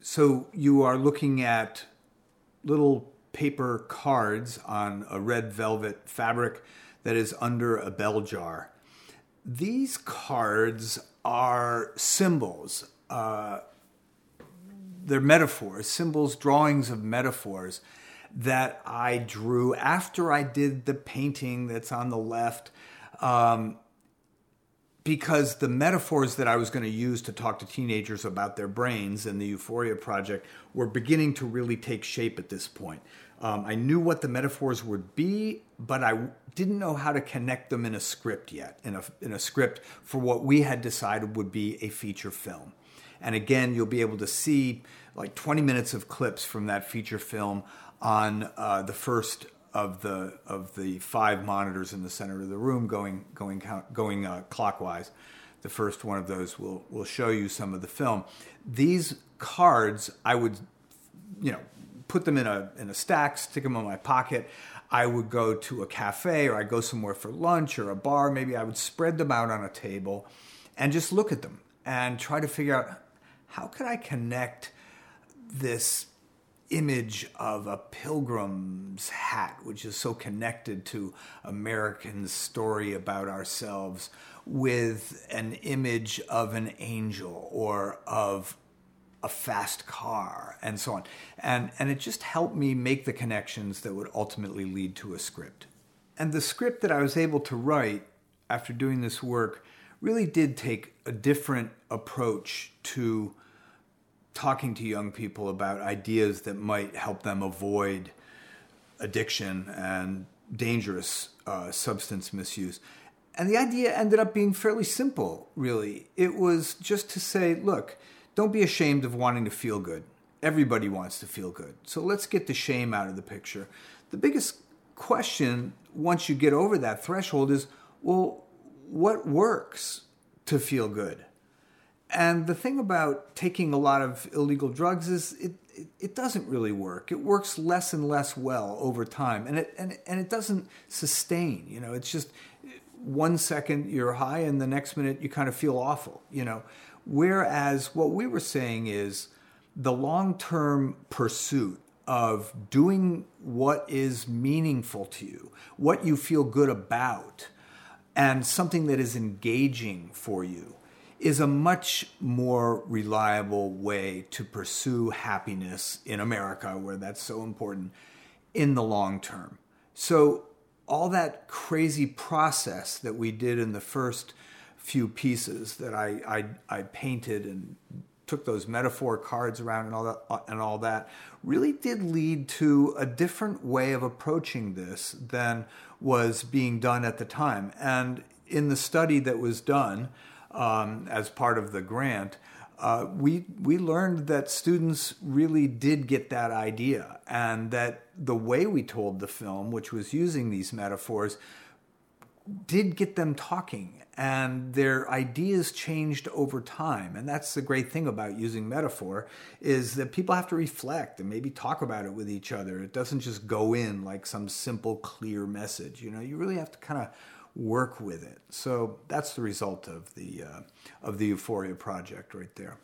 so you are looking at little paper cards on a red velvet fabric that is under a bell jar. These cards are symbols. Uh, they're metaphors, symbols, drawings of metaphors that I drew after I did the painting that's on the left. Um, because the metaphors that I was going to use to talk to teenagers about their brains and the Euphoria Project were beginning to really take shape at this point. Um, I knew what the metaphors would be, but I didn't know how to connect them in a script yet, in a, in a script for what we had decided would be a feature film. And again, you'll be able to see like 20 minutes of clips from that feature film on uh, the first of the of the five monitors in the center of the room going going going uh, clockwise. The first one of those will will show you some of the film. These cards, I would, you know, put them in a in a stack, stick them in my pocket. I would go to a cafe or I'd go somewhere for lunch or a bar. Maybe I would spread them out on a table and just look at them and try to figure out how could I connect this image of a pilgrim's hat, which is so connected to American story about ourselves, with an image of an angel or of a fast car and so on. And, and it just helped me make the connections that would ultimately lead to a script. And the script that I was able to write after doing this work really did take a different approach to talking to young people about ideas that might help them avoid addiction and dangerous uh, substance misuse. And the idea ended up being fairly simple, really. It was just to say, look, don't be ashamed of wanting to feel good. Everybody wants to feel good. So let's get the shame out of the picture. The biggest question, once you get over that threshold, is well, what works to feel good? And the thing about taking a lot of illegal drugs is it, it, it, doesn't really work. It works less and less well over time. And it, and, and it doesn't sustain, you know, it's just one second you're high and the next minute you kind of feel awful, you know. Whereas what we were saying is the long term pursuit of doing what is meaningful to you, what you feel good about, and something that is engaging for you is a much more reliable way to pursue happiness in America, where that's so important, in the long term. So, all that crazy process that we did in the first few pieces that I, I, I painted and took those metaphor cards around and all that and all that really did lead to a different way of approaching this than was being done at the time. And in the study that was done, um, as part of the grant, uh, we we learned that students really did get that idea, and that the way we told the film, which was using these metaphors, did get them talking, and their ideas changed over time. And that's the great thing about using metaphor is that people have to reflect and maybe talk about it with each other. It doesn't just go in like some simple, clear message. You know, you really have to kind of work with it. So that's the result of the uh, of the Euphoria project right there.